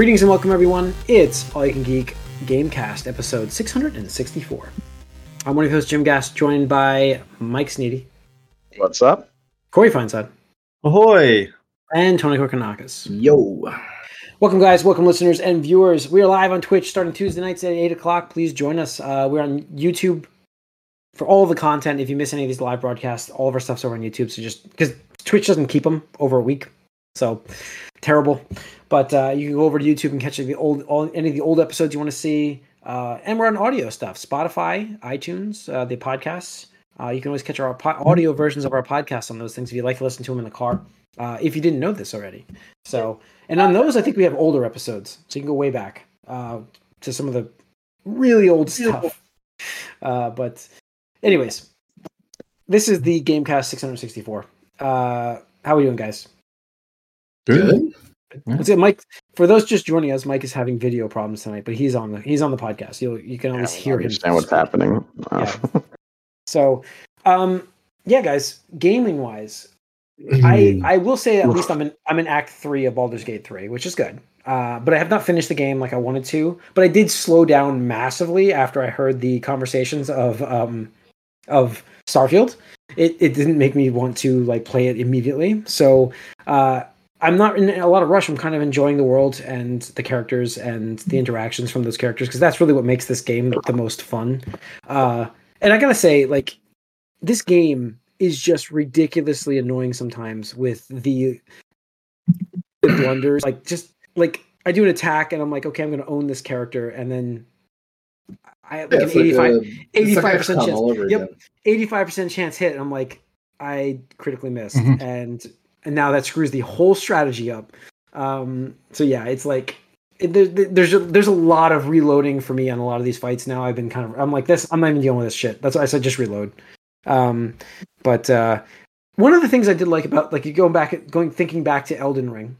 Greetings and welcome, everyone. It's All You Can Geek Gamecast, episode 664. I'm one of your hosts, Jim Gass, joined by Mike Sneedy, What's up? Corey Feinside, Ahoy! and Tony Korkanakis. Yo. Welcome, guys. Welcome, listeners and viewers. We are live on Twitch starting Tuesday nights at 8 o'clock. Please join us. Uh, we're on YouTube for all the content. If you miss any of these live broadcasts, all of our stuff's over on YouTube. So just because Twitch doesn't keep them over a week. So terrible. But uh, you can go over to YouTube and catch the old, all, any of the old episodes you want to see. Uh, and we're on audio stuff Spotify, iTunes, uh, the podcasts. Uh, you can always catch our po- audio versions of our podcasts on those things if you like to listen to them in the car. Uh, if you didn't know this already. So, and on those, I think we have older episodes, so you can go way back uh, to some of the really old stuff. Uh, but, anyways, this is the Gamecast 664. Uh, how are we doing, guys? Good. What's it, Mike? For those just joining us, Mike is having video problems tonight, but he's on the he's on the podcast. You you can always hear him. understand what's happening. Uh, So, um, yeah, guys, gaming wise, I I will say at least I'm in I'm in Act Three of Baldur's Gate Three, which is good. Uh, but I have not finished the game like I wanted to. But I did slow down massively after I heard the conversations of um of Starfield. It it didn't make me want to like play it immediately. So uh, I'm not in a lot of rush. I'm kind of enjoying the world and the characters and the interactions from those characters because that's really what makes this game the most fun. Uh, and I gotta say, like, this game is just ridiculously annoying sometimes with the the blunders. Like, just like I do an attack and I'm like, okay, I'm gonna own this character, and then I have like Yeah, an it's 85 like 85% XCOM chance. Yep. 85% chance hit and i'm like i critically missed Mhm. and and now that screws the whole strategy up. Um so yeah it's like it, there, there- there's a, there's a lot of reloading for me on a lot of these fights now. I've been kind of i'm like this i'm not even dealing with this shit. That's why i said just reload. Um but uh one of the things i did like about like you going back going thinking back to elden ring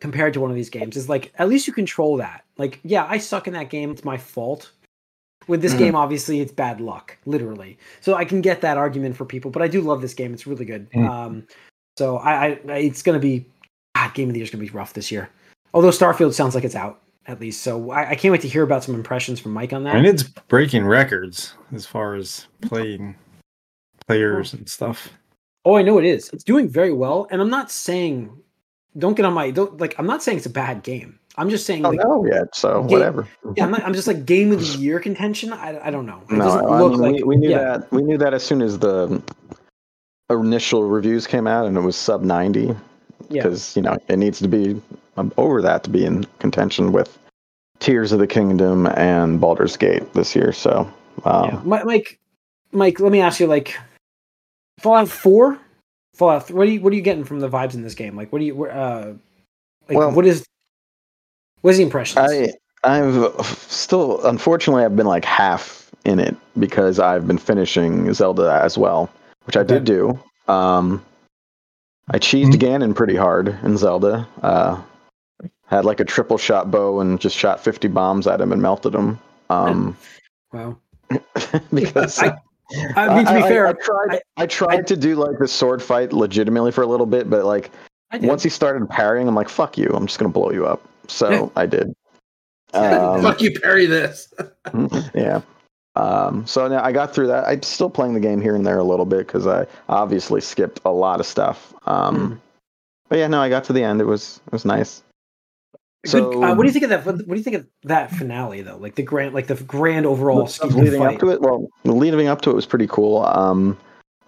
compared to one of these games is like at least you control that. Like yeah i suck in that game. It's my fault. With this Mhm. game obviously it's bad luck literally. So i can get that argument for people but i do love this game. It's really good. Mm. um so I, I it's gonna be God, game of the year is gonna be rough this year although starfield sounds like it's out at least so i, I can't wait to hear about some impressions from mike on that And it's breaking records as far as playing players and stuff. oh i know it is it's doing very well and i'm not saying don't get on my don't like i'm not saying it's a bad game i'm just saying I don't like know yet, so Game- whatever. yeah, I'm, not, I'm just like game of the year contention i, I don't know it No, doesn't I look mean, like we, we knew yeah. that. We knew that as soon as the initial reviews came out, and it was sub ninety. Yeah. Because you know it needs to be um, over that to be in contention with Tears of the Kingdom and Baldur's Gate this year. So, um, yeah. Mi- Mike, Mike, let me ask you, like, Fallout Four, Fallout. 3, what are you what are you getting from the vibes in this game? Like, what do you, uh, like, Well- what is, what is the impression? I I've still unfortunately I've been like half in it because I've been finishing Zelda as well, which I did do. Um I cheesed Mhm. Ganon pretty hard in Zelda. Uh had like a triple shot bow and just shot 50 bombs at him and melted him. Um wow. because I, I mean, to be I- fair, I, tried I- I, tried to do like the sword fight legitimately for a little bit, but like once he started parrying, I'm like, fuck you, I'm just gonna blow you up. So I did. Um, Fuck you, parry this. yeah. Um, so now I got through that. I'm still playing the game here and there a little bit because I obviously skipped a lot of stuff. Um, Hmm. But yeah, no, I got to the end. It was it was nice. Good, So uh, what do you think of that? What, do you think of that finale though? Like the grand, like the grand overall stuff leading up to it? Well, leading up to it was pretty cool. Um,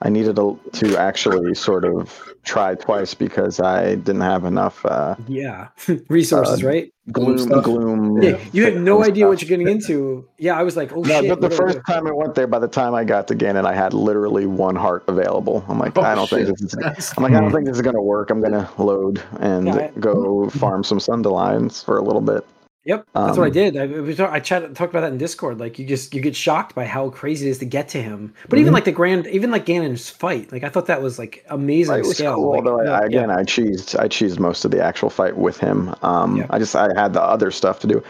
I needed to, to actually sort of try twice because I didn't have enough uh, Yeah, resources, Uh, right? Gloom. stuff. Gloom. Yeah, you had no idea what you're getting into. Yeah, I was like, oh No, shit. but the first time I went there, by the time I got to Ganon, I had literally one heart available. I'm like, Oh, I don't think this is That's- I'm like, I don't think this is gonna work. I'm gonna load and Yeah, I- go farm some Sundelions for a little bit. Yep, that's what I Um, did. I, we talk, I chat, talked about that in Discord. Like you just you get shocked by how crazy it is to get to him. But even Mhm. like the grand, even like Ganon's fight, like I thought that was like amazing It was scale. cool, like, although yeah, I, again, I cheesed, I cheesed most of the actual fight with him. Um, Yeah. I just, I had the other stuff to do,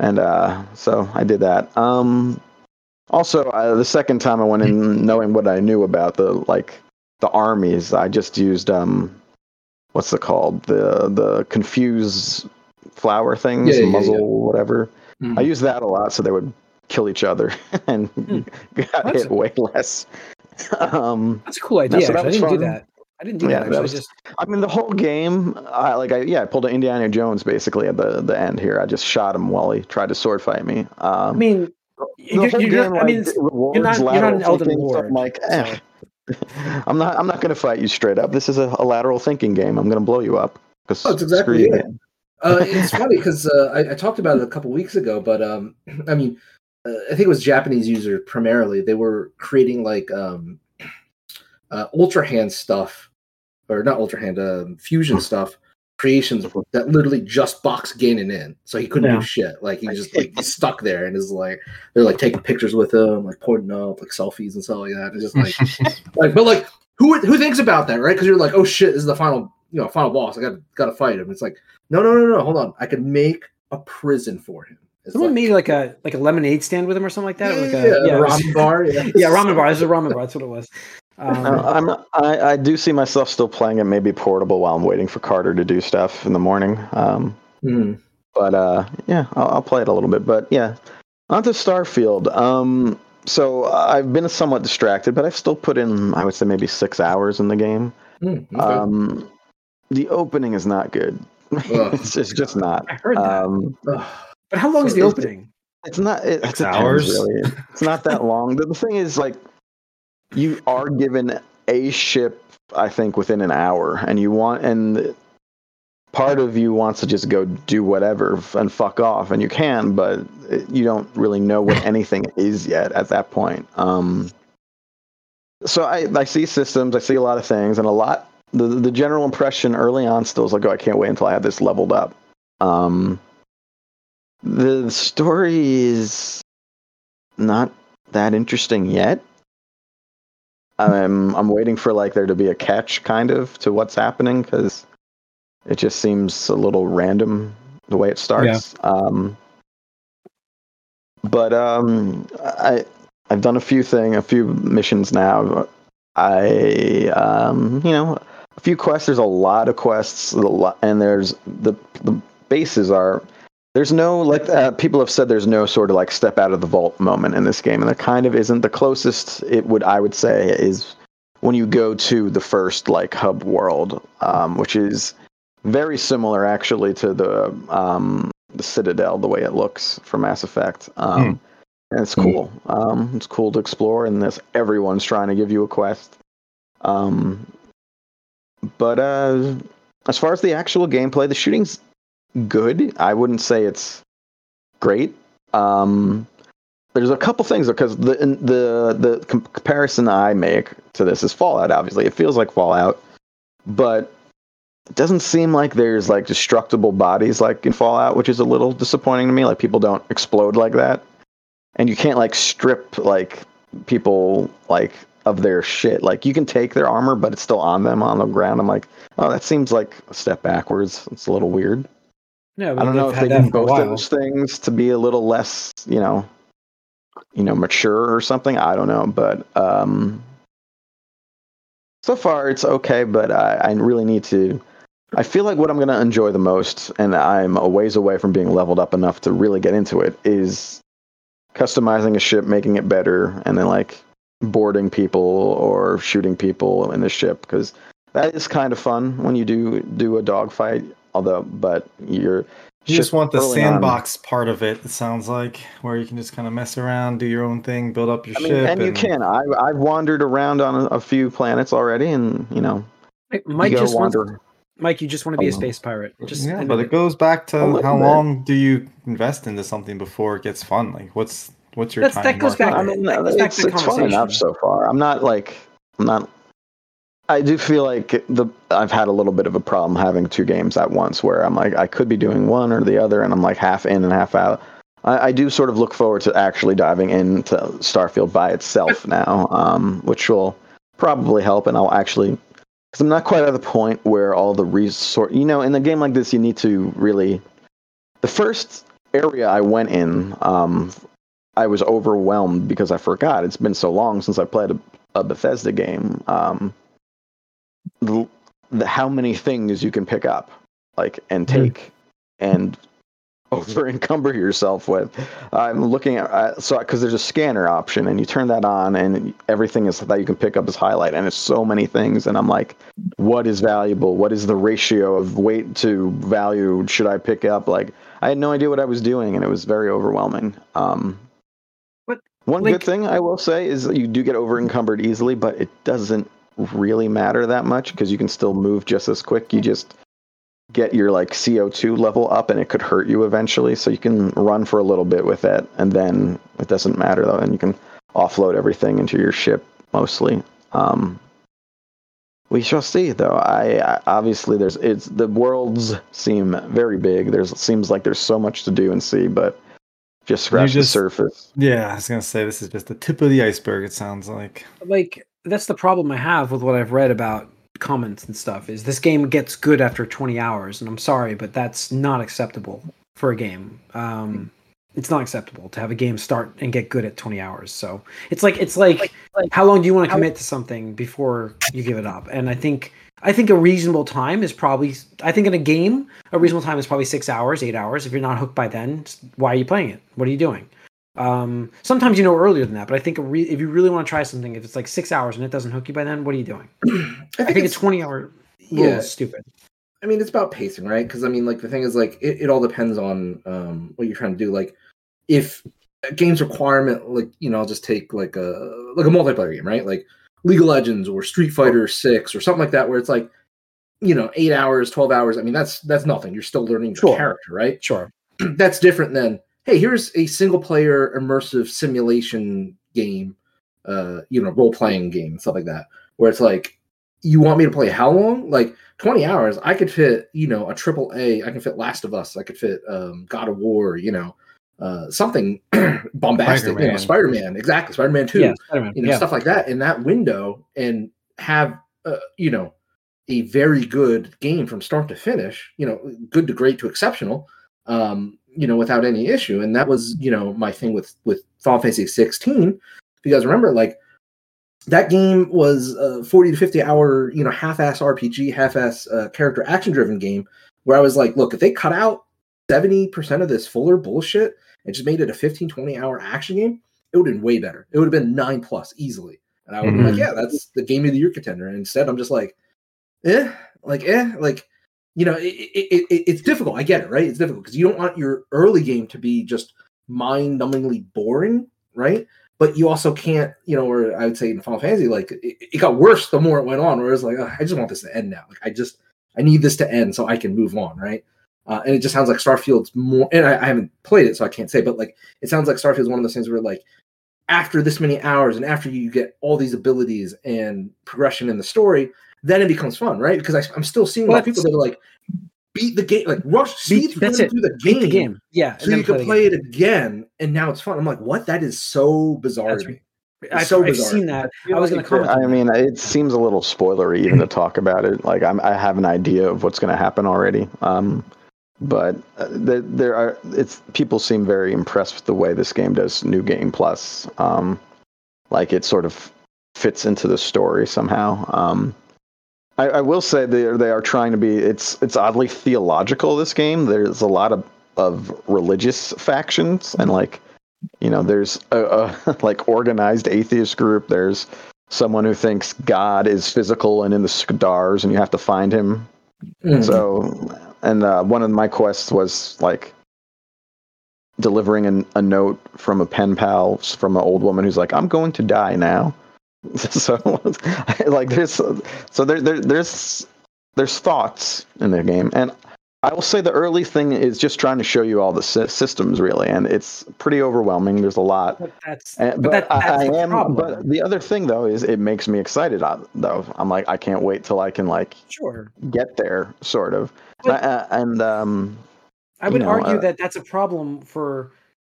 and uh, so I did that. Um, also, uh, the second time I went in, knowing what I knew about the like the armies, I just used um, what's it called? The the confuse flower things, Yeah, yeah, muzzle, yeah. whatever. Mhm. I used that a lot so they would kill each other and got That's- hit way less. um, That's a cool idea. so. I didn't do that. I didn't do Yeah, that. that was- I just I mean, the whole game, I like, I yeah, I pulled an Indiana Jones basically at the the end here. I just shot him while he tried to sword fight me. Um, I mean, the you're, whole you're game, not, I mean, like, it's- rewards you're not you're not lateral an Elden thinking, so Lord. I'm like, eh. I'm not. I'm not going to fight you straight up. This is a, a lateral thinking game. I'm going to blow you up. 'cause Oh, it's exactly you, it. man. Uh, it's funny because uh, I, I talked about it a couple weeks ago, but um, I mean, uh, I think it was Japanese users primarily. They were creating like um, uh, Ultra Hand stuff, or not Ultra Hand, um, Fusion stuff, creations that literally just box Ganon in, so he couldn't Yeah. do shit. Like he just like stuck there and is like they're like taking pictures with him, like pointing up, like selfies and stuff like that. It's just like like, but like, who who thinks about that, right? Because you're like, oh shit, this is the final, you know, final boss. I got got to fight him. It's like, no, no, no, no, hold on. I could make a prison for him. It's Someone like, made like a like a lemonade stand with him or something like that. yeah, like a, yeah, yeah, a ramen bar. Yeah, yeah, ramen bar. This is a ramen bar. That's what it was. Uh, Um, I'm. I, I do see myself still playing it, maybe portable while I'm waiting for Carter to do stuff in the morning. Um, Mhm. but uh, yeah, I'll, I'll play it a little bit. But yeah, on to Starfield. Um, so I've been somewhat distracted, but I've still put in, I would say, maybe six hours in the game. Mm, okay. Um, the opening is not good. It's, it's just not. I heard that. Um, but how long is the it's- opening? it's not. It, Six it depends, hours? Really. It's not that long. the, the thing is, like, you are given a ship, I think, within an hour, and you want and part of you wants to just go do whatever and fuck off, and you can, but it- you don't really know what anything is yet at that point. Um, so I, I see systems, I see a lot of things, and a lot. The the general impression early on still is like, oh, I can't wait until I have this leveled up. Um, the story is not that interesting yet. I'm I'm waiting for like there to be a catch kind of to what's happening because it just seems a little random the way it starts. Um, but um, I I've done a few thing a few missions now. I um, you know a few quests. There's a lot of quests, and there's the the bases are there's no like uh, people have said there's no sort of like step out of the vault moment in this game and there kind of isn't. The closest it would i would say is when you go to the first like hub world um, which is very similar actually to the um, the citadel the way it looks from mass effect um, and it's cool. Um, it's cool to explore and this everyone's trying to give you a quest. Um, but uh, as far as the actual gameplay the shooting's good. I wouldn't say it's great. Um, there's a couple things because the the the com- comparison I make to this is Fallout. Obviously, it feels like Fallout, but it doesn't seem like there's like destructible bodies like in Fallout, which is a little disappointing to me. Like people don't explode like that, and you can't like strip like people like of their shit. Like you can take their armor, but it's still on them on the ground. I'm like, oh, that seems like a step backwards. It's a little weird. No, I don't know if they do both of those things to be a little less, you know, you know, mature or something. I don't know, but um, so far it's okay. But I, I really need to. I feel like what I'm going to enjoy the most, and I'm a ways away from being leveled up enough to really get into it, is customizing a ship, making it better, and then like boarding people or shooting people in the ship because that is kind of fun when you do do a dogfight. Although, but you're You just want the early on- sandbox part of it. It sounds like where you can just kind of mess around, do your own thing, build up your I mean, ship, and you can. I I've wandered around on a, a few planets already, and you know, Mike you go just wants. Mike. You just want to be a space pirate. Just yeah, but it. it goes back to little how bit. long do you invest into something before it gets fun? Like, what's what's your That's- time? that goes mark? back- I mean, it's, it's fun enough so far. I'm not like I'm not. I do feel like the I've had a little bit of a problem having two games at once, where I'm like I could be doing one or the other, and I'm like half in and half out. I, I do sort of look forward to actually diving into Starfield by itself now, um, which will probably help, and I'll actually because I'm not quite at the point where all the resource. You know, in a game like this, you need to really. The first area I went in, um, I was overwhelmed because I forgot. It's been so long since I played a, a Bethesda game. Um, the, the how many things you can pick up, like and Hmm. take, and over encumber yourself with. I'm looking at uh, so because there's a scanner option, and you turn that on, and everything is that you can pick up is highlight, and it's so many things, and I'm like, what is valuable? What is the ratio of weight to value? Should I pick up? Like, I had no idea what I was doing, and it was very overwhelming. Um, one like- good thing I will say is that you do get over encumbered easily, but it doesn't really matter that much because you can still move just as quick. You just get your like CO2 level up and it could hurt you eventually. So you can run for a little bit with it and then it doesn't matter though. And you can offload everything into your ship mostly. Um, we shall see though. I, I obviously there's it's the worlds seem very big. There's seems like there's so much to do and see, but just scratch just- the surface. Yeah, I was gonna say this is just the tip of the iceberg. It sounds like. like that's the problem I have with what I've read about comments and stuff is this game gets good after 20 hours and I'm sorry but that's not acceptable for a game. Um it's not acceptable to have a game start and get good at 20 hours. So it's like it's like, how long do you want to commit to something before you give it up? And I think I think a reasonable time is probably I think in a game a reasonable time is probably 6 hours, 8 hours. If you're not hooked by then, why are you playing it? What are you doing? Um, sometimes you know earlier than that, but I think a re- if you really want to try something, if it's like six hours and it doesn't hook you by then, what are you doing? I think, a 20 hour rule Yeah. is stupid. I mean, it's about pacing, right? Because I mean, like the thing is, like it, it all depends on um, what you're trying to do. Like, if a game's requirement, like you know, I'll just take like a like a multiplayer game, right? Like League of Legends or Street Fighter Six or something like that, where it's like you know eight hours, twelve hours. I mean, that's that's nothing. You're still learning the Sure. character, right? Sure. that's different than hey, here's a single player immersive simulation game, uh, you know, role playing game stuff like that, where it's like, you want me to play how long? Like 20 hours, I could fit, you know, a triple A, I can fit Last of Us, I could fit um, God of War, you know, uh, something bombastic, you know, Spider-Man. Exactly, Spider Man 2, Yeah, Spider-Man. you know, yeah. stuff like that in that window and have, uh, you know, a very good game from start to finish, you know, good to great to exceptional, um, you know, without any issue. And that was, you know, my thing with with Final Fantasy 16 because you remember, like that game was a 40 to 50 hour, you know, half-ass RPG, half-ass uh, character action-driven game where I was like, look, if they cut out 70% of this fuller bullshit and just made it a 15, 20 hour action game, it would have been way better. It would have been nine plus easily. And I would be like, yeah, that's the game of the year contender. And instead, I'm just like, eh, like, eh, like, you know, it, it, it, it's difficult. I get it, right? It's difficult because you don't want your early game to be just mind numbingly boring, right? But you also can't, you know, or I would say in Final Fantasy, like, it, it got worse the more it went on, where it's like, "Ugh, I just want this to end now. Like, I just, I need this to end so I can move on, right? Uh, and it just sounds like Starfield's more, and I, I haven't played it, so I can't say, but like, it sounds like Starfield's one of those things where, like, after this many hours and after you get all these abilities and progression in the story, then it becomes fun, right? Because I, I'm still seeing a lot of people that are like, beat the game, like rush, speed through, that's it. through the game, Beat the game. Yeah. and so then you can play it again, and now it's fun. I'm like, what? That is so bizarre That's to me. I've, so I've seen that. I was going to comment. I mean, it seems a little spoilery even to talk about it. Like I'm, I have an idea of what's going to happen already. Um, but uh, there, there are it's people seem very impressed with the way this game does New Game Plus. Um, like it sort of fits into the story somehow. Um, I, I will say they are, they are trying to be. It's it's oddly theological. This game. There's a lot of of religious factions and like you know there's a, a like organized atheist group. There's someone who thinks God is physical and in the stars, and you have to find him. Mm. So, and uh, one of my quests was like delivering an, a note from a pen pal from an old woman who's like, "I'm going to die now." so, like, there's so there, there there's there's thoughts in the game, and I will say the early thing is just trying to show you all the sy- systems really, and it's pretty overwhelming. There's a lot. But that's, And, but, but that, that's I, I am. problem. But the other thing though is it makes me excited. uh, Though I'm like I can't wait till I can like sure. get there, sort of. But- Uh, and um, I you would know, argue uh, that that's a problem for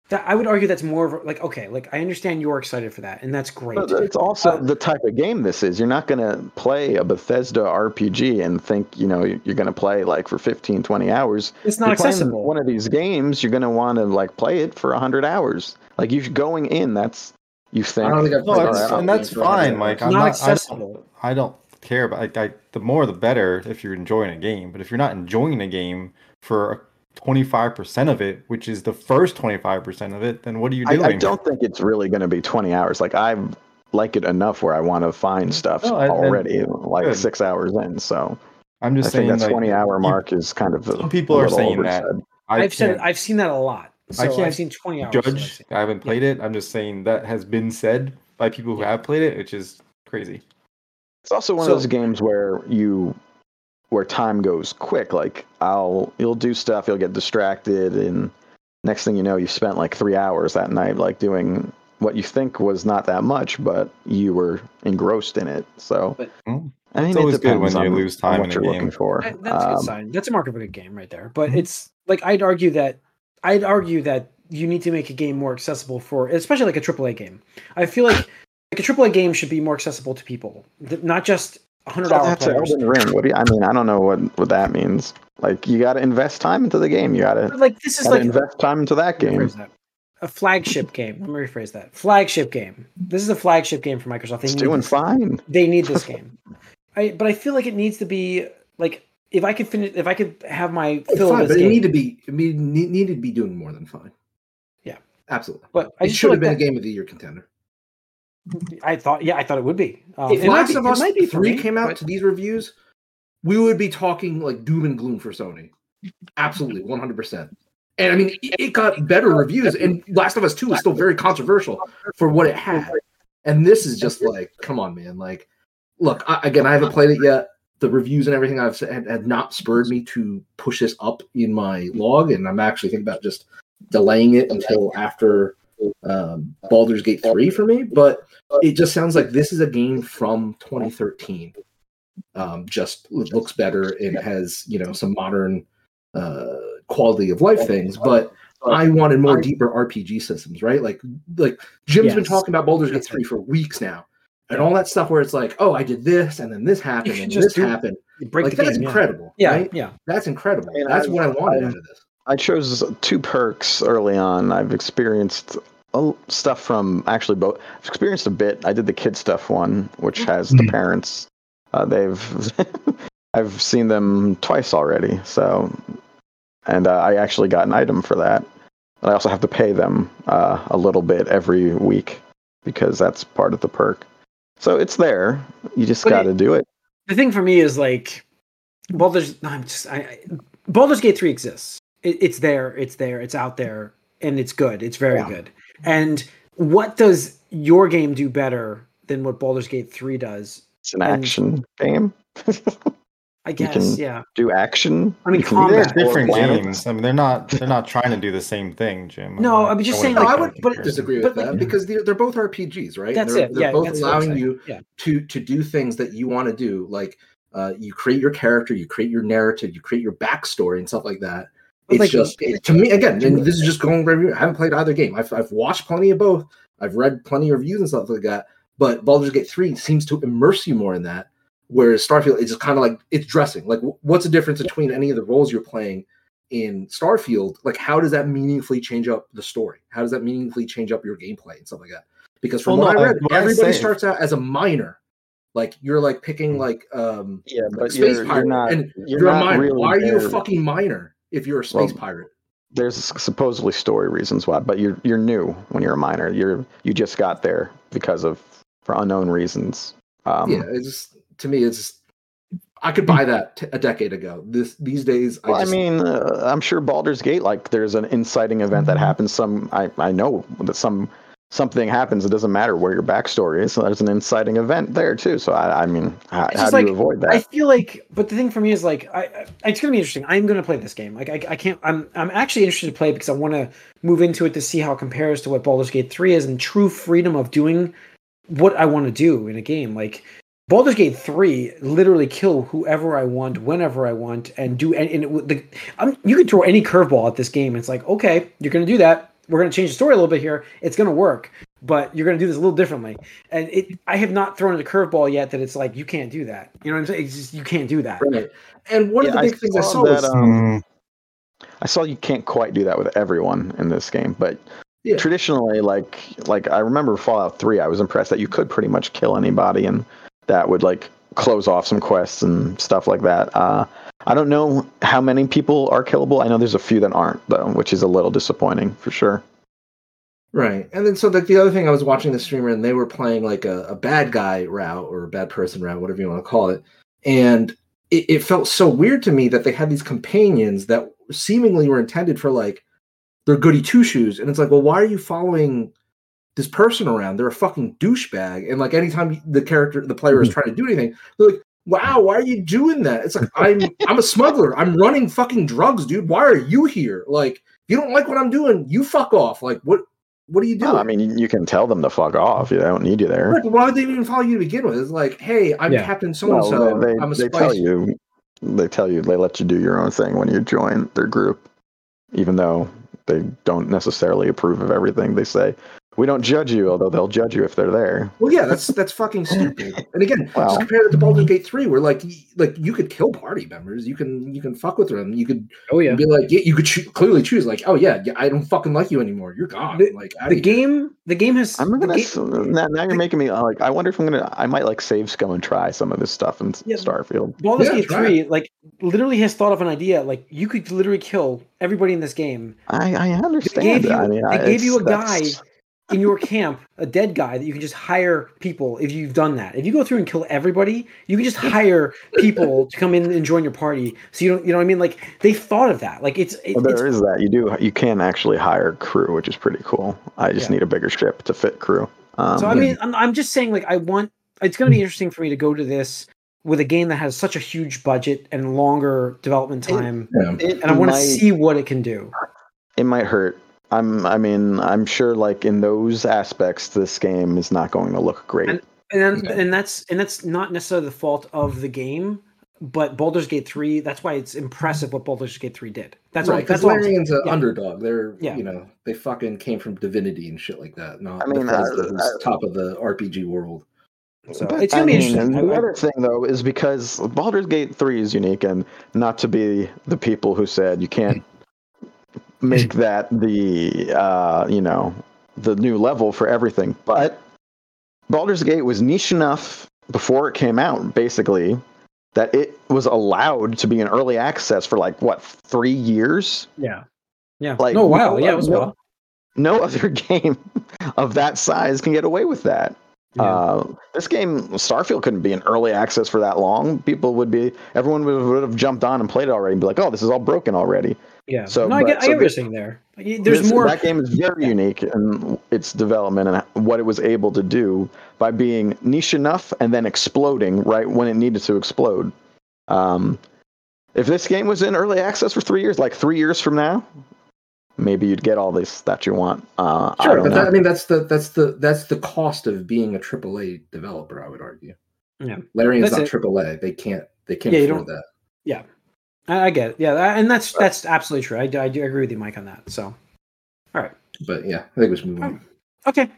that. I would argue that's more of like okay, like I understand you're excited for that, and that's great. but it's also Uh, the type of game this is. You're not going to play a Bethesda RPG and think you know you're going to play like for 15, 20 hours. It's not You're accessible. One of these games, you're going to want to like play it for hundred hours. Like you're going in, that's you think. I don't think I've No, that's, and that's game for a hundred fine, Mike. I'm not not, I accessible. don't, I don't care, but I, I, the more the better if you're enjoying a game. But if you're not enjoying a game for 25% of it, which is the first 25% of it, then what are you I, doing? I don't think it's really going to be 20 hours. Like I like it enough where I want to find stuff No, I- then- already, like good. six hours in. So I'm I just think saying that like, 20 hour you- mark is kind of. Some people a are little saying that. I I've said I've seen that a lot. So I can't I've seen 20 hours. Judge, I haven't played it. I'm just saying that has been said by people who Yeah. have played it, which is crazy. It's also one So- of those games where you where time goes quick. Like I'll you'll do stuff, you'll get distracted, and next thing you know, you've spent like three hours that night, like doing what you think was not that much, but you were engrossed in it. So But- Mm. I mean, It's it good depends when you on- lose time what in a you're game. looking for. That- That's a good Um, sign. That's a mark of a good game right there. But it's like I'd argue that I'd argue that you need to make a game more accessible for, especially like a AAA game. I feel like like a AAA game should be more accessible to people, not just hundred So hour that's players. Elden Ring. What do you, I mean? I don't know what what that means. Like you got to invest time into the game. You got to like this is like invest time into that game. that. a flagship game. Let me rephrase that. Flagship game. This is a flagship game for Microsoft. They It's need doing this- fine. They need this game. I but I feel like it needs to be like if I could finish if I could have my fill fine, of this but it game. need to be it need, need- needed to be doing more than fine. Yeah. absolutely. but I it should have like been that- a game of the year contender. I thought, yeah, I thought it would be. Um, if Last of Us three me, came out but- to these reviews, we would be talking like doom and gloom for Sony. Absolutely, one hundred percent. And I mean, it got better reviews, and Last of Us Two is still very controversial for what it had. And this is just like, come on, man! Like, look, I, again, I haven't played it yet. The reviews and everything I've said had not spurred me to push this up in my log, and I'm actually thinking about just delaying it until after um, Baldur's Gate three for me. But it just sounds like this is a game from 2013. Um, just looks better It has you know some modern uh, quality of life things, but I wanted more deeper RPG systems, right? Like like Jim's been talking about Baldur's Gate three for weeks now, and all that stuff where it's like, oh, I did this, and then this happened, and just this do- happened. break like the that's game, incredible, Yeah, right? yeah. That's incredible. And That's I've- what I wanted I've- out of this. I chose two perks early on. I've experienced a- stuff from actually both. I've experienced a bit. I did the kid stuff one, which has the Mhm. parents. Uh, they've I've seen them twice already. So, and uh, I actually got an item for that. But I also have to pay them uh, a little bit every week because that's part of the perk. So it's there. You just got to do it. The thing for me is like Baldur's. no, I'm just. I, I, Baldur's Gate three exists. It, it's there. It's there. It's out there, and it's good. It's very Yeah. good. And what does your game do better than what Baldur's Gate three does? It's an and- action game. I guess. can- yeah. do action. I mean, You can combat- different games. I mean, they're not they're not trying to do the same thing, Jim. No, I I'm just I saying, like, I would comparison. disagree But, with like- that because they're, they're both RPGs, right? That's they're, it. They're Yeah, both that's what I'm allowing you Yeah. to to do things that you want to do. Like uh, you create your character, you create your narrative, you create your backstory and stuff like that. But, It's like, just it- to me again, and this is just going review. I haven't played either game. I've I've watched plenty of both. I've read plenty of reviews and stuff like that. But Baldur's Gate three seems to immerse you more in that. Whereas Starfield is just kind of like it's dressing. Like, what's the difference between any of the roles you're playing in Starfield? Like, how does that meaningfully change up the story? How does that meaningfully change up your gameplay and stuff like that? Because from Well, what no, I I- read, what I everybody say- starts out as a miner. Like you're like picking Mm. like um Yeah, like but space you're, pirate, you're not. and you're, you're, a not miner. really Why are you a fucking miner if you're a space Well, pirate? There's supposedly story reasons why, but you're you're new when you're a miner. You're you just got there because of for unknown reasons. Um, yeah, it's just to me, it's just, I could buy that t- a decade ago. This these days, Well, I, I, mean, uh, I'm sure Baldur's Gate, like, there's an inciting event that happens. Some, I, I know that some something happens. It doesn't matter where your backstory is. So there's an inciting event there too. So I, I mean, how, how do you avoid that? I feel like, but the thing for me is like, I, I it's gonna be interesting. I'm gonna play this game. Like, I, I can't. I'm I'm actually interested to play because I want to move into it to see how it compares to what Baldur's Gate three is and true freedom of doing what I want to do in a game. Like Baldur's Gate three, literally kill whoever I want, whenever I want, and do. And, and it, the, I'm, you can throw any curveball at this game. It's like, okay, you're gonna do that. We're gonna change the story a little bit here. It's gonna work, but you're gonna do this a little differently. And it, I have not thrown it a curveball yet that it's like you can't do that. You know what I'm saying? It's just you can't do that. right. And one of Yeah, the I big things I saw saw that, was um, I saw you can't quite do that with everyone in this game, but Yeah. traditionally, like like I remember Fallout Three, I was impressed that you could pretty much kill anybody, and that would like close off some quests and stuff like that. Uh, I don't know how many people are killable. I know there's a few that aren't though, which is a little disappointing for sure. Right. And then so like the other thing I was watching the streamer and they were playing like a, a bad guy route or a bad person route, whatever you want to call it. And it, it felt so weird to me that they had these companions that seemingly were intended for like they're goody two shoes. And it's like, well, why are you following this person around? They're a fucking douchebag. And like anytime the character, the player is mm-hmm. trying to do anything, they're like, wow, why are you doing that? It's like I'm I'm a smuggler. I'm running fucking drugs, dude. Why are you here? Like, if you don't like what I'm doing, you fuck off. Like, what what are you doing? No, I mean, you can tell them to fuck off. You don't need you there. Right, but why would they even follow you to begin with? It's like, hey, I'm Yeah. Captain So and So. They, I'm a they spice. tell you, they tell you, they let you do your own thing when you join their group, even though they don't necessarily approve of everything they say. We don't judge you, although they'll judge you if they're there. Well, yeah, that's that's fucking stupid. And again, Well- just compare it to Baldur's Gate Three, where like like you could kill party members, you can you can fuck with them, you could Oh yeah. be like, yeah, you could choo- clearly choose like, oh yeah, yeah, I don't fucking like you anymore, you're gone. The- like outta The here. game, the game has. I'm gonna ga- s- now, now you're making me uh, like. I wonder if I'm gonna. I might like save scum and try some of this stuff in Yeah. Starfield. Baldur's Yeah, Gate try 3, like, literally has thought of an idea. Like, you could literally kill everybody in this game. I, I understand. gave you- I mean, they I- gave you a guy that's- in your camp, a dead guy that you can just hire people if you've done that. If you go through and kill everybody, you can just hire people to come in and join your party. So you don't, you know what I mean? Like, they thought of that. Like, it's, it, Well, it's there is that. You do. You can actually hire crew, which is pretty cool. I just Yeah. need a bigger ship to fit crew. Um, So I mean, I'm, I'm just saying, like, I want. It's going to be interesting for me to go to this with a game that has such a huge budget and longer development It- time, Yeah. it and I want to see what it can do. It might hurt. I'm. I mean, I'm sure. Like in those aspects, this game is not going to look great. And- And then, Okay. and that's and that's not necessarily the fault of the game, but Baldur's Gate three. That's why it's impressive what Baldur's Gate three did. That's right, because That's all. I'm. Larian's an Yeah. underdog. They're Yeah. you know they fucking came from Divinity and shit like that. Not I mean, Bethesda, who's uh, top of the RPG world. So But, it's gonna I be mean, interesting. and The I- I- other thing, though, is because Baldur's Gate 3 is unique, and not to be the people who said you can't make that the, uh, you know, the new level for everything, but Baldur's Gate was niche enough before it came out, basically, that it was allowed to be in early access for like, what, three years? yeah, yeah. Like, no, wow, no- yeah, it was no- well. No other game of that size can get away with that. Yeah. Uh, this game, Starfield, couldn't be in early access for that long. People would be, everyone would, would have jumped on and played it already and be like, "Oh, this is all broken already." Yeah. so, no, I but- get, I so get what you're saying there. There's This- more. That game is very unique in its development and what it was able to do by being niche enough and then exploding right when it needed to explode. Um, if this game was in early access for three years, like three years from now, maybe you'd get all this that you want. Uh, I Sure, don't but know. that, I mean that's the that's the that's the cost of being a AAA developer. I would argue. Yeah. Larian's That's not AAA. They can't they can't Yeah, afford that. I, I get it. Yeah, and that's that's absolutely true. I, do- I do agree with you, Mike, on that. So, all right. But yeah, I think we should move on. okay,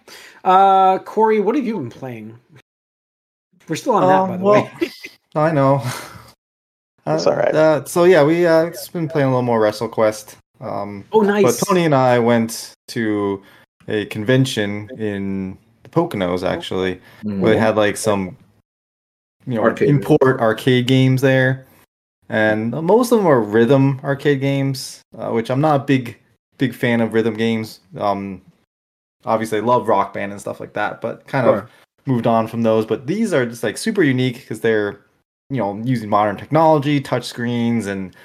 uh, Corey, what have you been playing? We're still on that, Uh, by the well, way. I know. That's Uh, all right. Uh, so yeah, we uh, just been playing a little more WrestleQuest. Um, Oh, nice. But Tony and I went to a convention in the Poconos actually, where they had like some, you know, Arcade. import arcade games there, and most of them are rhythm arcade games, uh, which I'm not a big big fan of rhythm games. Um, obviously, I love Rock Band and stuff like that, but kind Sure. of moved on from those. But these are just like super unique because they're you know using modern technology, touch screens, and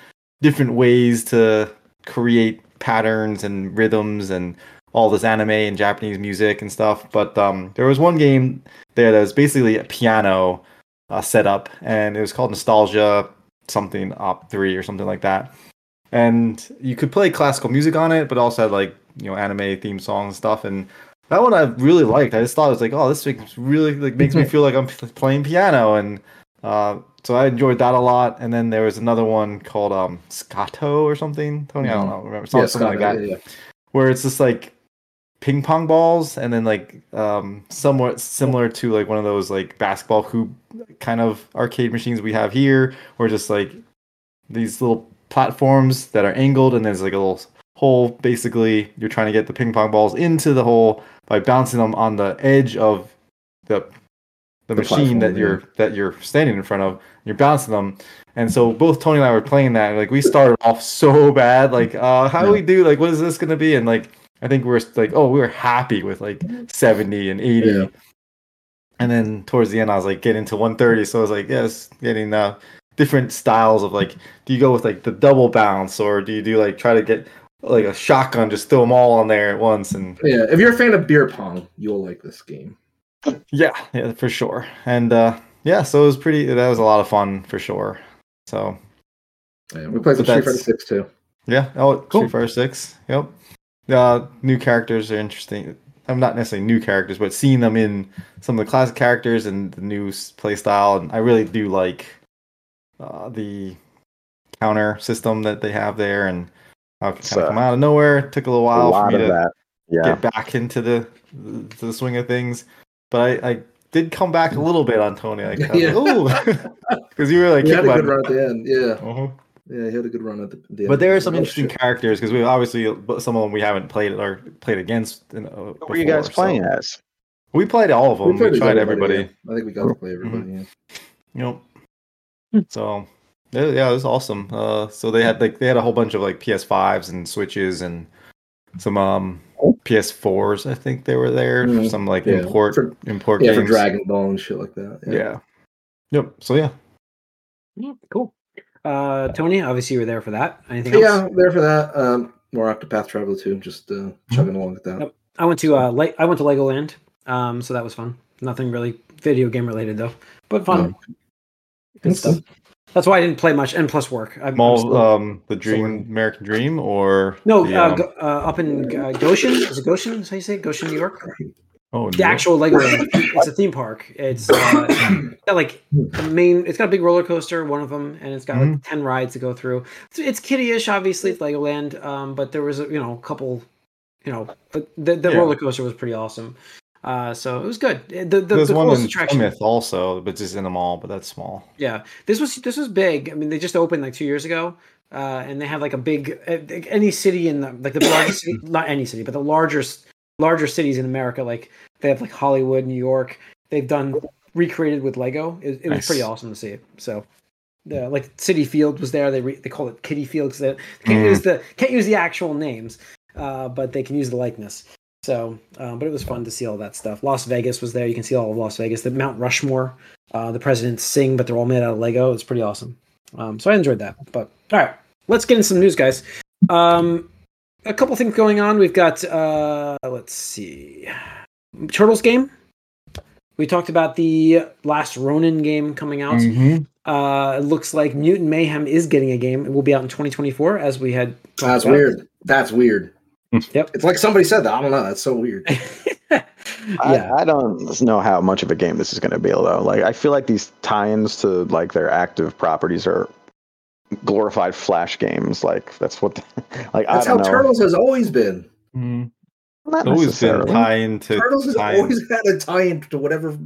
different ways to create patterns and rhythms and all this anime and Japanese music and stuff. But um, there was one game there that was basically a piano uh, setup, and it was called Nostalgia something Op Three or something like that. And you could play classical music on it, but also had like you know anime theme songs and stuff. And that one I really liked. I just thought it was like, oh, this makes really like makes me feel like I'm playing piano, and uh, so I enjoyed that a lot. And then there was another one called um Scato or something. Tony, I don't know, remember yeah, something, like that yeah, yeah. where it's just like ping pong balls and then like um somewhat similar to like one of those like basketball hoop kind of arcade machines we have here where just like these little platforms that are angled and there's like a little hole basically you're trying to get the ping pong balls into the hole by bouncing them on the edge of the the, The machine that you're that you're standing in front of. You're bouncing them, and so both Tony and I were playing that. and, Like we started off so bad. Like, uh, how do we do? Like, what is this gonna be? And like, I think we we're like, oh, we were happy with like seventy and eighty. Yeah. And then towards the end, I was like getting to 130. So I was like, yes, getting uh, different styles of like, do you go with like the double bounce or do you do like try to get like a shotgun, just throw them all on there at once? And Yeah, if you're a fan of beer pong, you'll like this game. yeah, yeah, for sure. And uh, yeah, so it was pretty, that was a lot of fun for sure. So Yeah, we played some Street Fighter that's- Six too. yeah, oh, Cool. Street Fighter 6. Yep. Uh, new characters are interesting. I'm not necessarily new characters, but seeing them in some of the classic characters and the new s- play style, and I really do like uh, the counter system that they have there, and how it can It's, kind of uh, come out of nowhere. It took a little a while for lot me of to that. Yeah. get back into the to the swing of things, but I, I did come back a little bit on Tony. Like, Yeah. because you were like, he had a good my- run at the end. Yeah, Uh-huh. Yeah, he had a good run at the, the. But there are some Oh, interesting shit. characters because we obviously some of them we haven't played or played against. In, uh, What were you guys before, playing so- as? We played all of them. We, played tried everybody. yeah. I think we got to play everybody. Yeah. Yep. Hmm. So yeah, yeah, it was awesome. Uh, so they had like they had a whole bunch of like PS5s and Switches and some um PS4s. I think they were there. Mhm. Some like Yeah. import For- import Yeah, for. Dragon Ball and shit like that. Yeah. Yep. So yeah. Yeah, cool. Uh, Tony, obviously you were there for that. Anything Yeah, else? there for that. Um, more Octopath Traveler too. Just uh, Mm-hmm. chugging along with that. Yep. I went to uh, Le- I went to Legoland. Um, so that was fun. Nothing really video game related though, but fun. Good That's stuff. That's why I didn't play much, and plus work. I'm, I'm Mall, still- um, the Dream sorry. American Dream or no, the, uh, um, go, uh, up in uh, Goshen. Is it Goshen? Is how you say it? Goshen, New York? Oh The no. actual Legoland. it's a theme park. It's uh, got like the main. It's got a big roller coaster, one of them, and it's got like ten rides to go through. It's, it's kiddie-ish, obviously, it's Legoland. Um, but there was a, you know a couple, you know, but the the Yeah. roller coaster was pretty awesome. Uh, so it was good. The the, There's the one coolest in attraction. Plymouth also, but just in the mall, but that's small. Yeah, this was this was big. I mean, they just opened like two years ago, uh, and they have like a big uh, any city in the like the largest city, not any city, but the largest larger cities in America. Like they have like Hollywood, New York. They've done recreated with Lego. It, it was pretty awesome to see. So. Yeah, like Citi Field was there. They re- they call it Kitty Field because they can't Mm. use the can't use the actual names, uh, but they can use the likeness. So, uh, but it was fun to see all that stuff. Las Vegas was there. You can see all of Las Vegas. The Mount Rushmore, uh, the presidents sing, but they're all made out of Lego. It's pretty awesome. Um, so I enjoyed that. But all right, let's get in some news, guys. Um, a couple things going on. We've got uh, let's see, Turtles game. We talked about the last Ronin game coming out. Uh, it looks like Mutant Mayhem is getting a game. It will be out in 2024, as we had. That's about. weird. That's weird. Yep. It's like somebody said that. I don't know. That's so weird. yeah, I, I don't know how much of a game this is going to be though. Like I feel like these tie-ins to like their active properties are glorified flash games. Like that's what like That's I how don't know. Turtles has always been. Mm. Not always been necessarily. tie into Turtles has tie-in. always had a tie-in to whatever.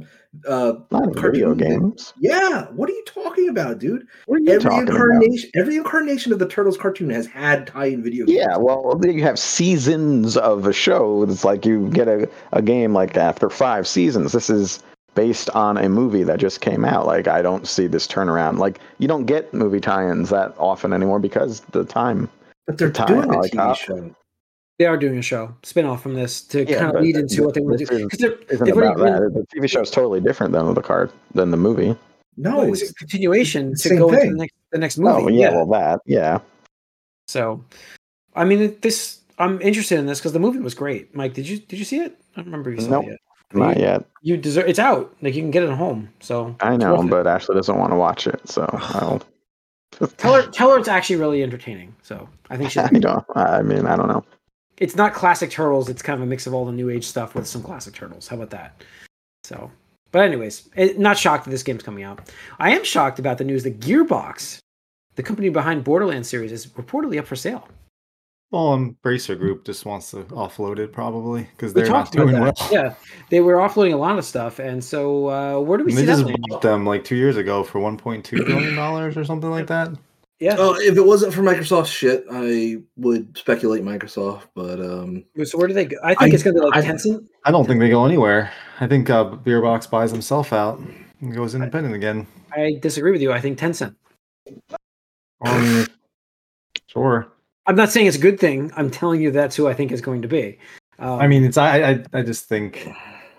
Uh, Not video cartoon thing. games. yeah. What are you talking about, dude? What are you Every talking about? incarnation, every incarnation of the Turtles cartoon has had tie-in video games. Yeah, well, you have seasons of a show. It's like you get a, a game like after five seasons. This is based on a movie that just came out. Like, I don't see this turnaround. Like, you don't get movie tie-ins that often anymore because the time. but they're tie-in, doing a like, TV uh, show. they are doing a show spin-off from this to Yeah, kind of lead into what they want to do is- because they're Isn't they've about already that. The TV show is totally different than the card than the movie. No, it's, it's a continuation to same go into the next the next movie. Oh yeah, well that yeah. So, I mean, this I'm interested in this because the movie was great. Mike, did you did you see it? I don't remember if you saw Nope. it yet. Not you, yet. You deserve. It's out. Like you can get it at home. So I know, worth it. but Ashley doesn't want to watch it, so I'll. tell her tell her it's actually really entertaining. So I think she'll I don't. I mean, I don't know. it's not classic turtles it's kind of a mix of all the new age stuff with some classic turtles how about that so but anyways it, not shocked that this game's coming out i am shocked about the news that gearbox the company behind borderlands series is reportedly up for sale Well, Embracer Group just wants to offload it probably because they're not doing well. yeah they were offloading a lot of stuff and so uh, where do we And see they that just landing? bought them like two years ago for 1.2 billion dollars or something like that. Yeah. Oh, if it wasn't for Microsoft shit, I would speculate Microsoft. But um, so where do they go? I think I- it's going to be like I- Tencent. I don't think they go anywhere. I think uh, Gearbox buys himself out and goes independent again. I disagree with you. I think Tencent. Um, sure. I'm not saying it's a good thing. I'm telling you that's who I think is going to be. Um, I mean, it's I I, I just think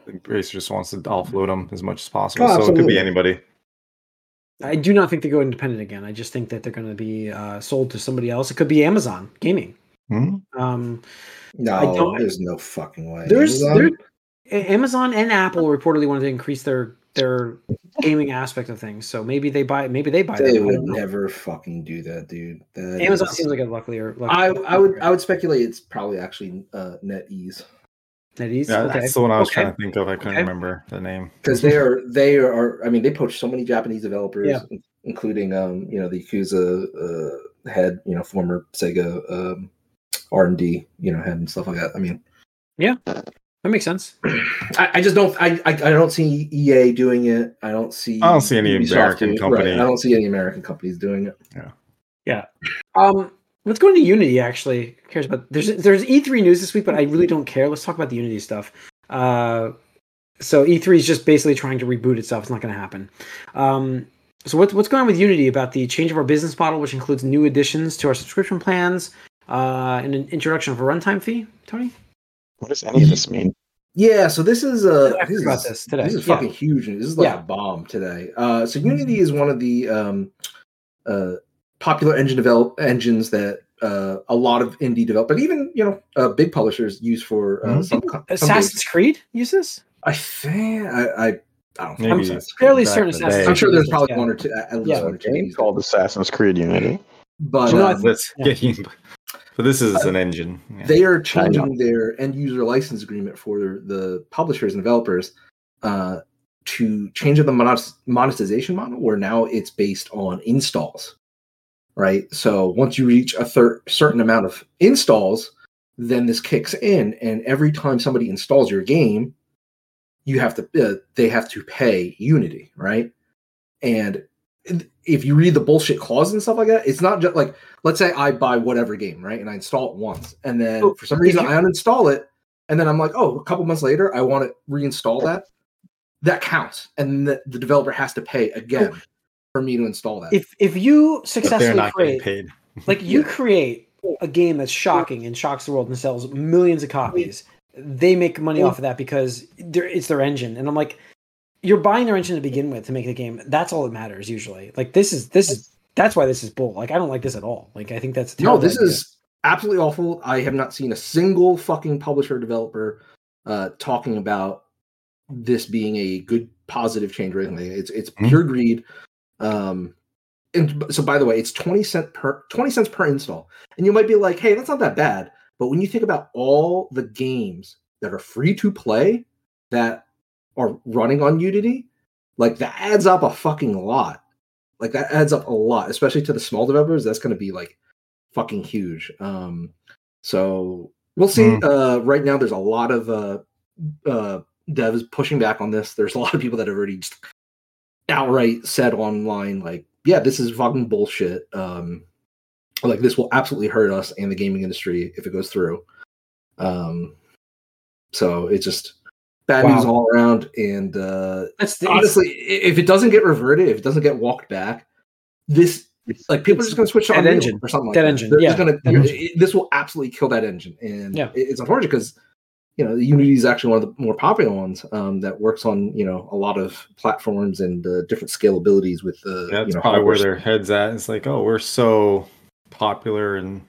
Embracer just wants to offload them as much as possible. Oh, so it could be anybody. I do not think they go independent again. I just think that they're going to be uh, sold to somebody else. It could be Amazon Gaming. Hmm? Um, no, I don't- there's no fucking way. there's Amazon- there, Amazon and Apple reportedly wanted to increase their their gaming aspect of things. So maybe they buy maybe they buy they them. Would never fucking do that, dude. That Amazon is- seems like a luckier. I luckier I would I would speculate it's probably actually uh, NetEase NetEase. Yeah, okay. that's the one I was Okay. trying to think of. I couldn't Okay. remember the name. because they are they are I mean they poach so many Japanese developers, Yeah. including um you know the Yakuza uh, head, you know former Sega um, R and D you know head and stuff like that. I mean That makes sense. I, I just don't I, I I don't see EA doing it. I don't see I don't see any Ubisoft American company. Right, I don't see any American companies doing it. Yeah. Yeah. Um, let's go into Unity. Actually, Who cares about there's there's E3 news this week, but I really don't care. Let's talk about the Unity stuff. Uh, so E3 is just basically trying to reboot itself. It's not going to happen. Um, so what's what's going on with Unity about the change of our business model, which includes new additions to our subscription plans uh, and an introduction of a runtime fee? Tony, What does any of this mean? Yeah, so this is uh I heard this about is, this today. This is Yeah. fucking huge. This is like Yeah. a bomb today. Uh, so Unity is one of the um, uh, popular engine develop engines that uh, a lot of indie develop, but even you know uh, big publishers use for uh, Mhm. some, some Assassin's games. Creed uses. I think I I, I don't know. Maybe I'm, fairly certain Assassin's day. I'm sure there's probably Yeah. one or two at least Yeah. one or two. Game called Assassin's Creed Unity. But You know, um, Let's Yeah. get you. But this is an engine. Yeah. they are changing their end user license agreement for the publishers and developers uh, to change the monetization model where now it's based on installs right so once you reach a thir- certain amount of installs then this kicks in and every time somebody installs your game you have to uh, they have to pay unity right and if you read the bullshit clause and stuff like that it's not just like let's say I buy whatever game, right? And I install it once. And then Oh, for some reason you- I uninstall it. And then I'm like, oh, a couple months later, I want to reinstall that. That counts. And the, the developer has to pay again oh. for me to install that. If if you successfully not create paid. like you Yeah. create a game that's shocking and shocks the world and sells millions of copies they make money off of that because it's their engine and i'm like you're buying their engine to begin with to make the game that's all that matters usually like this is this is that's why this is bull like i don't like this at all like i think that's no, this idea. is absolutely awful. I have not seen a single fucking publisher developer uh, talking about this being a good positive change or anything. like that. It's it's Mhm. pure greed. Um, and so by the way, it's twenty cent per twenty cents per install, and you might be like, "Hey, that's not that bad." But when you think about all the games that are free to play that are running on Unity, like that adds up a fucking lot. Like that adds up a lot, especially to the small developers. That's going to be like fucking huge. Um, so we'll see. Mm. Uh, right now, there's a lot of uh, uh, devs pushing back on this. There's a lot of people that have already just outright said online, like, "Yeah, this is fucking bullshit." Um, like this will absolutely hurt us and the gaming industry if it goes through. Um, so it's just bad Wow. news all around. And uh, that's the, honestly, if it doesn't get reverted, if it doesn't get walked back, this like people are just going to switch to Unreal engine. or something like Dead that. engine, They're yeah. going Dead to. engine. This will absolutely kill that engine, and Yeah. it's unfortunate because you know Unity is actually one of the more popular ones um, that works on you know a lot of platforms and uh, different scalabilities with the That's you know probably where their heads at. It's like, oh, we're so popular and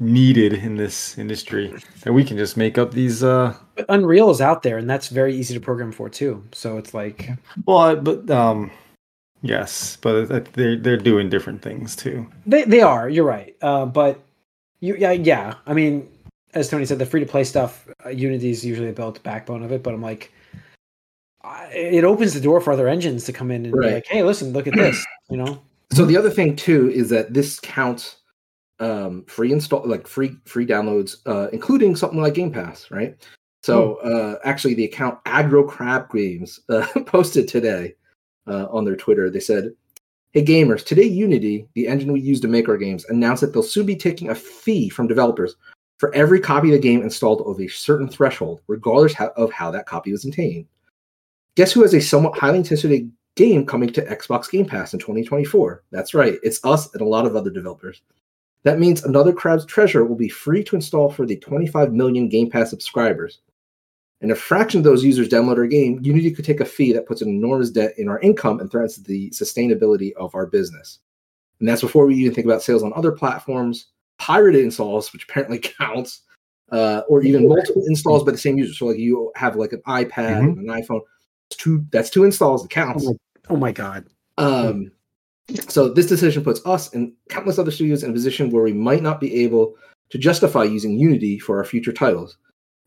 needed in this industry that we can just make up these. uh but unreal is out there and that's very easy to program for too so it's like Well, I- but um, yes, but they're they're doing different things too. They they are. You're right. Uh, but you yeah yeah. I mean, as Tony said, the free to play stuff, uh, Unity is usually about the backbone of it. But I'm like, I, it opens the door for other engines to come in and be like, hey, listen, look at this. You know, So the other thing too is that this counts um, free install, like free free downloads, uh, including something like Game Pass, right? So uh, actually, the account Aggro Crab Games uh, posted today uh, on their Twitter. They said Hey gamers, today Unity, the engine we use to make our games, announced that they'll soon be taking a fee from developers for every copy of the game installed over a certain threshold, regardless of how that copy was obtained. Guess who has a somewhat highly anticipated game coming to Xbox Game Pass in 2024? That's right, it's us and a lot of other developers. That means another Crab's Treasure will be free to install for the 25 million Game Pass subscribers. And a fraction of those users download our game, Unity could take a fee that puts an enormous debt in our income and threatens the sustainability of our business. And that's before we even think about sales on other platforms, pirated installs, which apparently counts, uh, or even multiple installs by the same user. So, like you have like an iPad mm-hmm. and an iPhone, two that's two installs. It counts. Oh my, oh my god. Um, so this decision puts us and countless other studios in a position where we might not be able to justify using Unity for our future titles.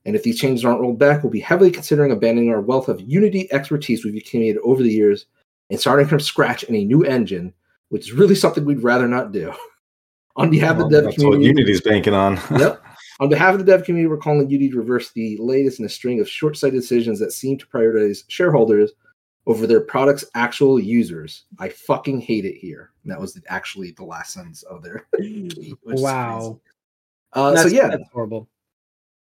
And if these changes aren't rolled back, we'll be heavily considering abandoning our wealth of Unity expertise we've accumulated over the years and starting from scratch in a new engine, which is really something we'd rather not do. on behalf well, of the dev community, what Unity's banking on. yep. On behalf of the dev community, we're calling Unity to reverse the latest in a string of short-sighted decisions that seem to prioritize shareholders over their product's actual users. I fucking hate it here. And that was the, actually the last sentence of their. Wow. Uh, so yeah, that's horrible.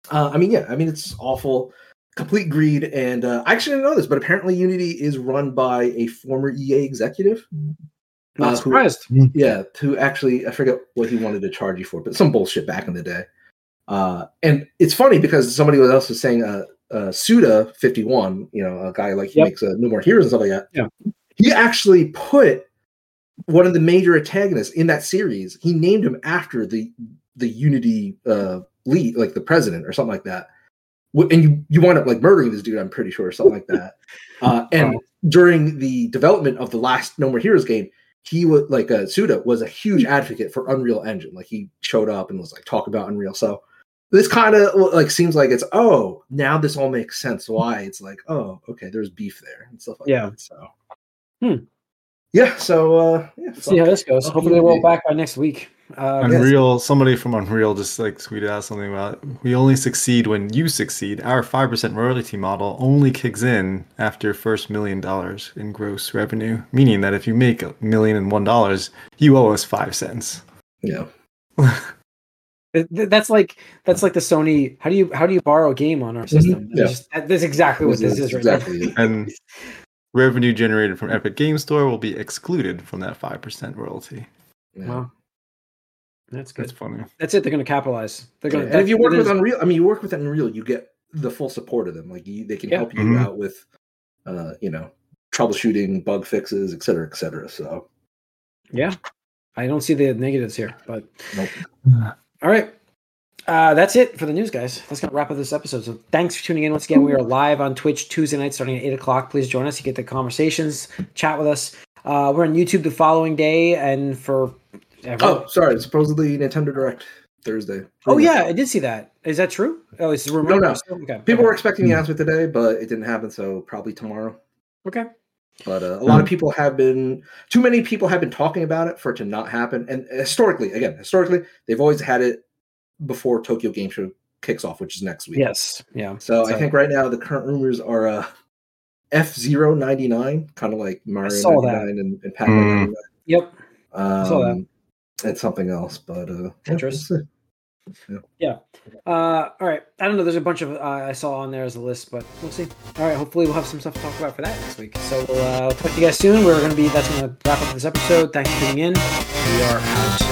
Uh, I mean, yeah, I mean it's awful, complete greed, and uh, I actually didn't know this, but apparently Unity is run by a former EA executive. Not uh, surprised. Who, yeah, who actually I forget what he wanted to charge you for, but some bullshit back in the day. Uh, and it's funny because somebody else was saying, uh, Suda fifty one, you know, a guy like he yep. makes uh, No More Heroes and stuff like that. Yeah, he actually put one of the major antagonists in that series. He named him after the the Unity uh, lead, like the president or something like that. And you you wind up like murdering this dude, I'm pretty sure, or something like that. Uh, and during the development of the last No More Heroes game, he was like uh, Suda was a huge advocate for Unreal Engine. Like he showed up and was like talk about Unreal. So this kind of like seems like it's oh now this all makes sense why it's like oh okay there's beef there and stuff like yeah. that. So hmm. yeah, so uh, yeah, see how this goes. Hopefully they roll back by next week. Uh, Unreal, yes. somebody from Unreal just like tweeted out something about we only succeed when you succeed. Our five percent royalty model only kicks in after first million dollars in gross revenue, meaning that if you make a million and one dollars, you owe us five cents. Yeah. that's like that's like the Sony. How do you how do you borrow a game on our mm-hmm. system? Mm-hmm. Yeah. Just, that's exactly what this, is, right exactly. and revenue generated from Epic Game Store will be excluded from that five percent royalty. Yeah. Wow. That's good. That's funny. That's it. They're going to capitalize. They're going. And if you work with Unreal, I mean, you work with Unreal, you get the full support of them. Like you, they can yeah. help you mm-hmm. out with, uh, you know, troubleshooting, bug fixes, et cetera, et cetera. So, yeah, I don't see the negatives here, but nope. All right. Uh, that's it for the news, guys. That's gonna wrap up this episode. So thanks for tuning in once again. We are live on Twitch Tuesday night starting at eight o'clock. Please join us. You get the conversations, chat with us. Uh, we're on YouTube the following day, and for? Oh, sorry. Supposedly Nintendo Direct Thursday. Oh yeah, I did see that. Is that true? Oh, it's rumor. No, no. Okay. People okay. were expecting the announcement today, but it didn't happen. So probably tomorrow. Okay. But uh, a lot of people have been. Too many people have been talking about it for it to not happen. And historically, again, historically, they've always had it before Tokyo Game Show kicks off, which is next week. Yes. Yeah. So, so I think right now the current rumors are uh, F 99 kind of like Mario 99 and, and Pac-Man mm. Yep. Um, saw that it's something else, but uh, interesting. Yeah. yeah. Uh, all right. I don't know. There's a bunch of uh, I saw on there as a list, but we'll see. All right. Hopefully, we'll have some stuff to talk about for that next week. So we'll uh, talk to you guys soon. We're going to be that's going to wrap up this episode. Thanks for tuning in. We are out.